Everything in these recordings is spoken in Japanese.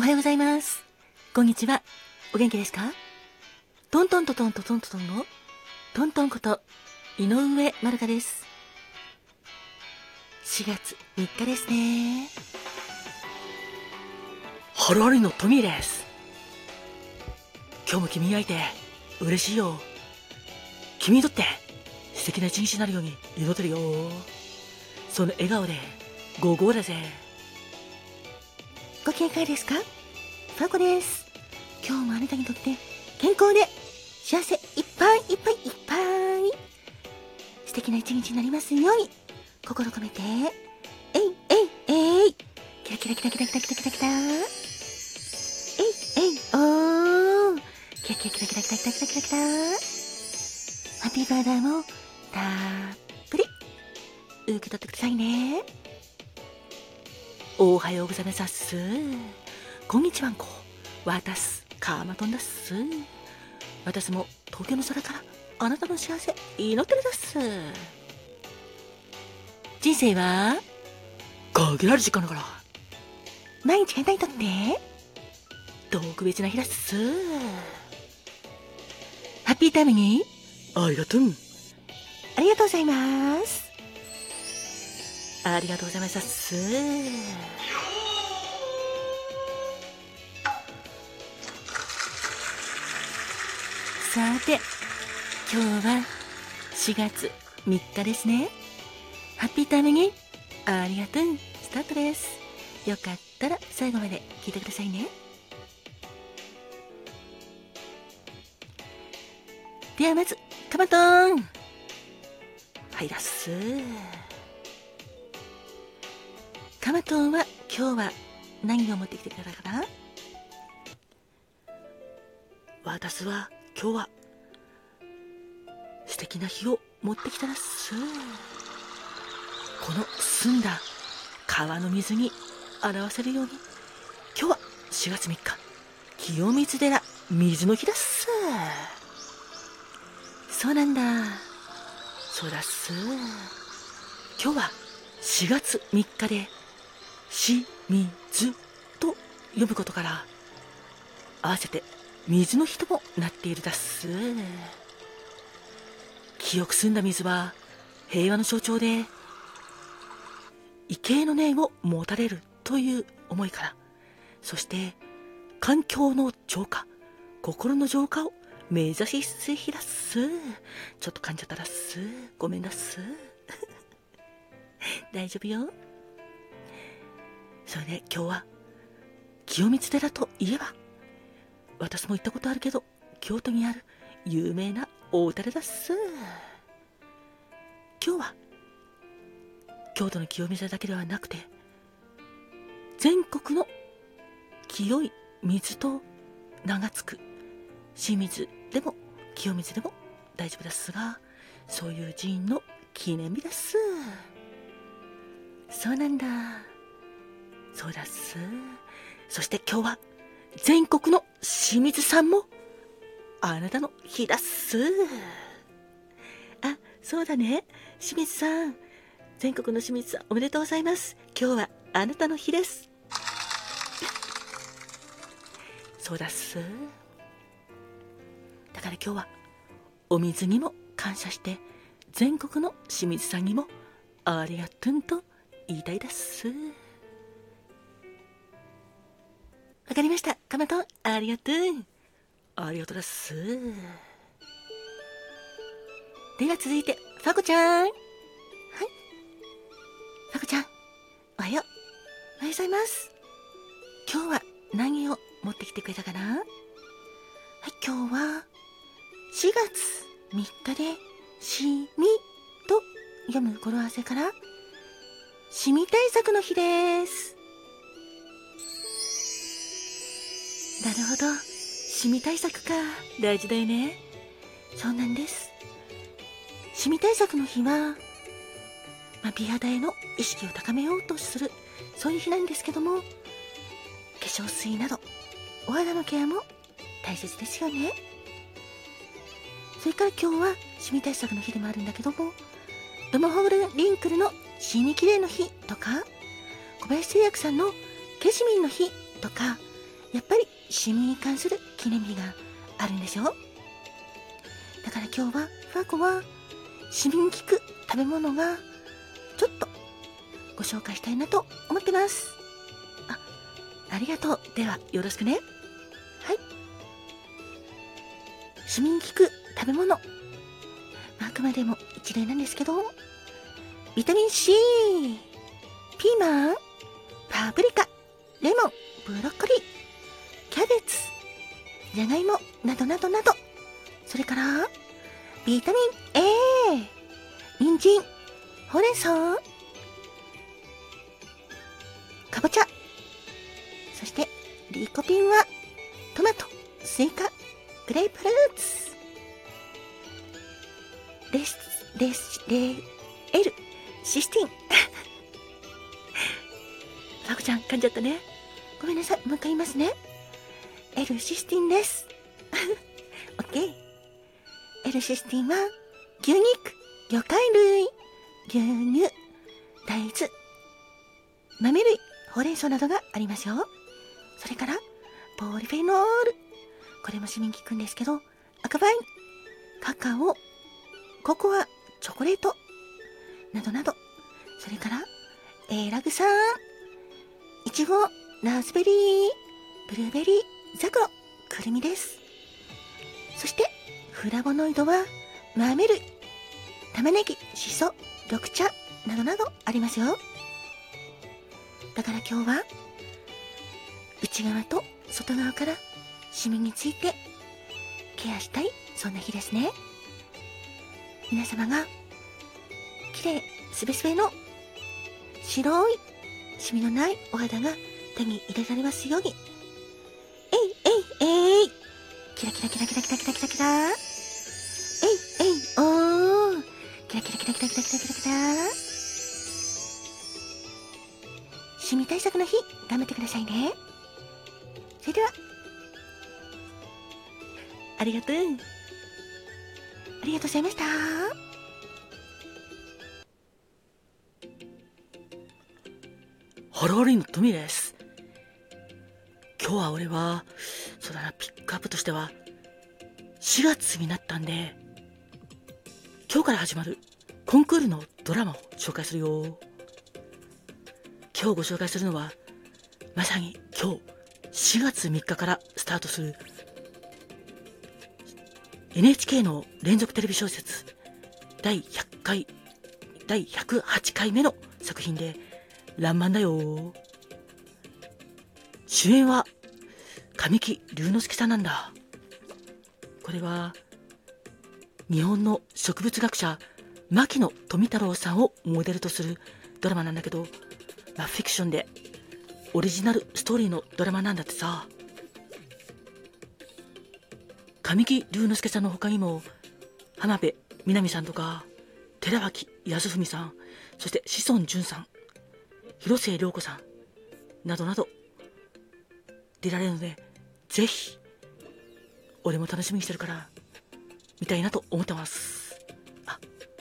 おはようございます。こんにちは。お元気ですか？トントントントントントントンの？トントンこと井上まるかです。4月3日ですね。ハロハリのトミーです。今日も君に会えて嬉しいよ。君にとって素敵な一日になるように祈ってるよ。その笑顔でゴーゴーだぜ。ご機嫌いかがですか？ファコです。今日もあなたにとって健康で幸せいっぱいいっぱいいっぱい。素敵な一日になりますように。心込めて。えいえいえい。キラキラキラキラキラキラキラキラ。えいえいおー。キラキラキラキラキラキラキラキラ。キラハッピーバーダーもたっぷり受け取ってくださいね。おはようございます。こんにちはんこ。わたす、かまとんだっす。私も東京の空からあなたの幸せ祈ってるだっす。人生は限られる時間だから。毎日がないとって特別な日だっす。ハッピータイムにありがとう。ありがとうございます。ありがとうございますっす。さて、今日は4月3日ですね。ハッピータイムにありがとう。スタートです。よかったら最後まで聞いてくださいね。ではまず、カマトンはいだっす。カマトンは今日は何を持ってきてくれたかな？私は今日は素敵な日を持ってきたらす。この澄んだ川の水に表せるように。今日は4月3日清水寺水の日だっす。そうなんだ。そうだっす。今日は4月3日でしみずと読むことから合わせて水の日ともなっているだっす。清く澄んだ水は平和の象徴で畏敬の念を持たれるという思いからそして環境の浄化心の浄化を目指しす日だっす。ちょっと噛んじゃったらっす。ごめんなっす。大丈夫よ。それで今日は清水寺といえば私も行ったことあるけど京都にある有名な大寺だっす。今日は京都の清水寺だけではなくて全国の清い水と名が付く清水でも清水でも大丈夫ですがそういう寺院の記念日です。そうなんだ。そうだす。そして今日は全国の清水さんもあなたの日だっす。あそうだね。清水さん全国の清水さんおめでとうございます。今日はあなたの日です。そうだっす。だから今日はお水にも感謝して全国の清水さんにもありがとんと言いたいです。わかりました。かまとありがとう。ありがとうです。では続いてファコちゃん。はい。ファコちゃんおはよう。おはようございます。今日は何を持ってきてくれたかな？はい今日は4月3日でしみと読む語呂合わせからシミ対策の日です。なるほど。シミ対策か。大事だよね。そうなんです。シミ対策の日は、まあ、美肌への意識を高めようとする。そういう日なんですけども化粧水などお肌のケアも大切ですよね。それから今日はシミ対策の日でもあるんだけどもドモホールリンクルのシミきれいの日とか小林製薬さんのケジミンの日とかやっぱりシミに関する記念日があるんですよ。だから今日は、ファーコは、シミに効く食べ物が、ちょっと、ご紹介したいなと思ってます。あ、ありがとう。では、よろしくね。はい。シミに効く食べ物。あくまでも一例なんですけど、ビタミン C、ピーマン、パプリカ、レモン、ブロッコリー、キャベツ、じゃがいも、などなどなど。それから、ビタミン A、人参、ほうれん草、かぼちゃ。そして、リコピンは、トマト、スイカ、グレープフルーツ。レス、レス、レ、ルシスティンです。オッケー。エルシスティンは、牛肉、魚介類、牛乳、大豆、豆類、ほうれん草などがありますよ。それから、ポリフェノール。これも市民効くんですけど、赤ワイン、カカオ、ココア、チョコレート、などなど。それから、エーラグサン、いちご、ラズベリー、ブルーベリー、ザクロ、くるみです。そして、フラボノイドは、豆類、玉ねぎ、しそ、緑茶、などなどありますよ。だから今日は、内側と外側からシミについてケアしたい、そんな日ですね。皆様が、綺麗、すべすべの白いシミのないお肌が手に入れられますように。キラキラキラキラキラキラキラキラ。えい、えい、おー。キラキラキラキラキラキラキラキラ。シミ対策の日、頑張ってくださいね。それでは、ありがとう。ありがとうございました。ハローリンのトミーです。今日は俺は、ックアップとしては、4月になったんで、今日から始まるコンクールのドラマを紹介するよ。今日ご紹介するのは、まさに今日4月3日からスタートする NHK の連続テレビ小説第100回、第108回目の作品で、らんまんだよ。主演は、神木隆之介さんなんだ。これは、日本の植物学者、牧野富太郎さんをモデルとするドラマなんだけど、まあ、フィクションで、オリジナルストーリーのドラマなんだってさ。神木隆之介さんの他にも、浜辺美波さんとか、寺脇康文さん、そして志尊淳さん、広末涼子さん、などなど、出られるので、ぜひ、俺も楽しみにしてるから、見たいなと思ってます。あ、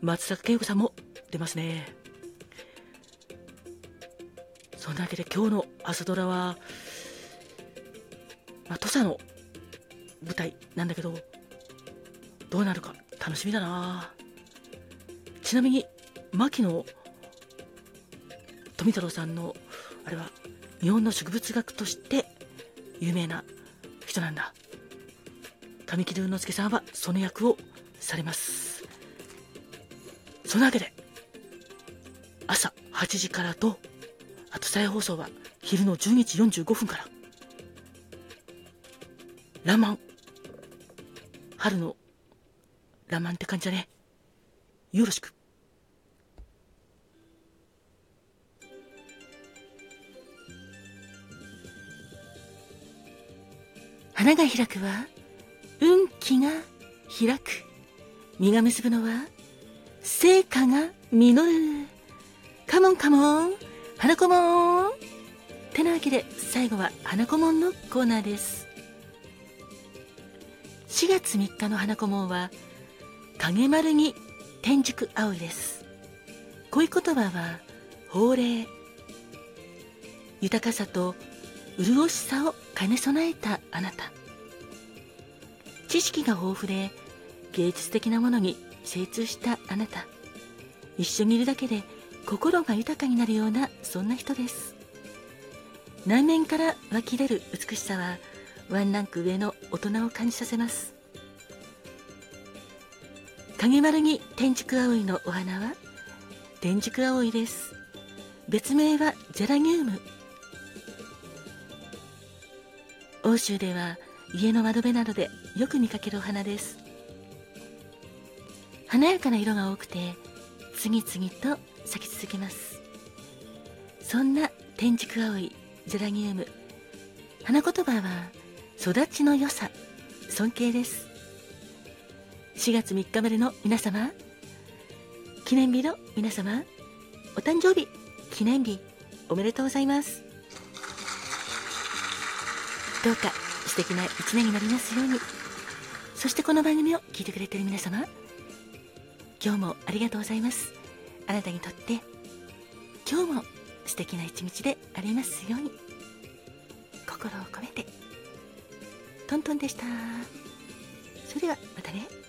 松坂慶子さんも出ますね。そんなわけで今日の朝ドラは、まあ、土佐の舞台なんだけど、どうなるか楽しみだなちなみに、牧野富太郎さんの、あれは、日本の植物学として有名な人なんだ。神木隆之介さんはその役をされます。そのわけで、朝8時からと、あと再放送は昼の12時45分から、ラマン、春のラマンって感じだね。よろしく。花が開くは運気が開く。実が結ぶのは、成果が実る。カモンカモン、花子もん。てなわけで、最後は花子もんのコーナーです。4月3日の花子もんは、影丸に天竺葵です。恋言葉は、法令。豊かさと潤しさを兼ね備えたあなた。知識が豊富で芸術的なものに精通したあなた。一緒にいるだけで心が豊かになるようなそんな人です。内面から湧き出る美しさはワンランク上の大人を感じさせます。影丸に天竺葵のお花は天竺葵です。別名はゼラニウム。欧州では家の窓辺などでよく見かけるお花です。華やかな色が多くて次々と咲き続けます。そんな天竺葵ゼラニウム花言葉は育ちの良さ尊敬です。4月3日までの皆様記念日の皆様お誕生日記念日おめでとうございます。どうか素敵な一年になりますように。そしてこの番組を聞いてくれている皆様今日もありがとうございます。あなたにとって今日も素敵な一日でありますように。心を込めて。トントンでした。それではまたね。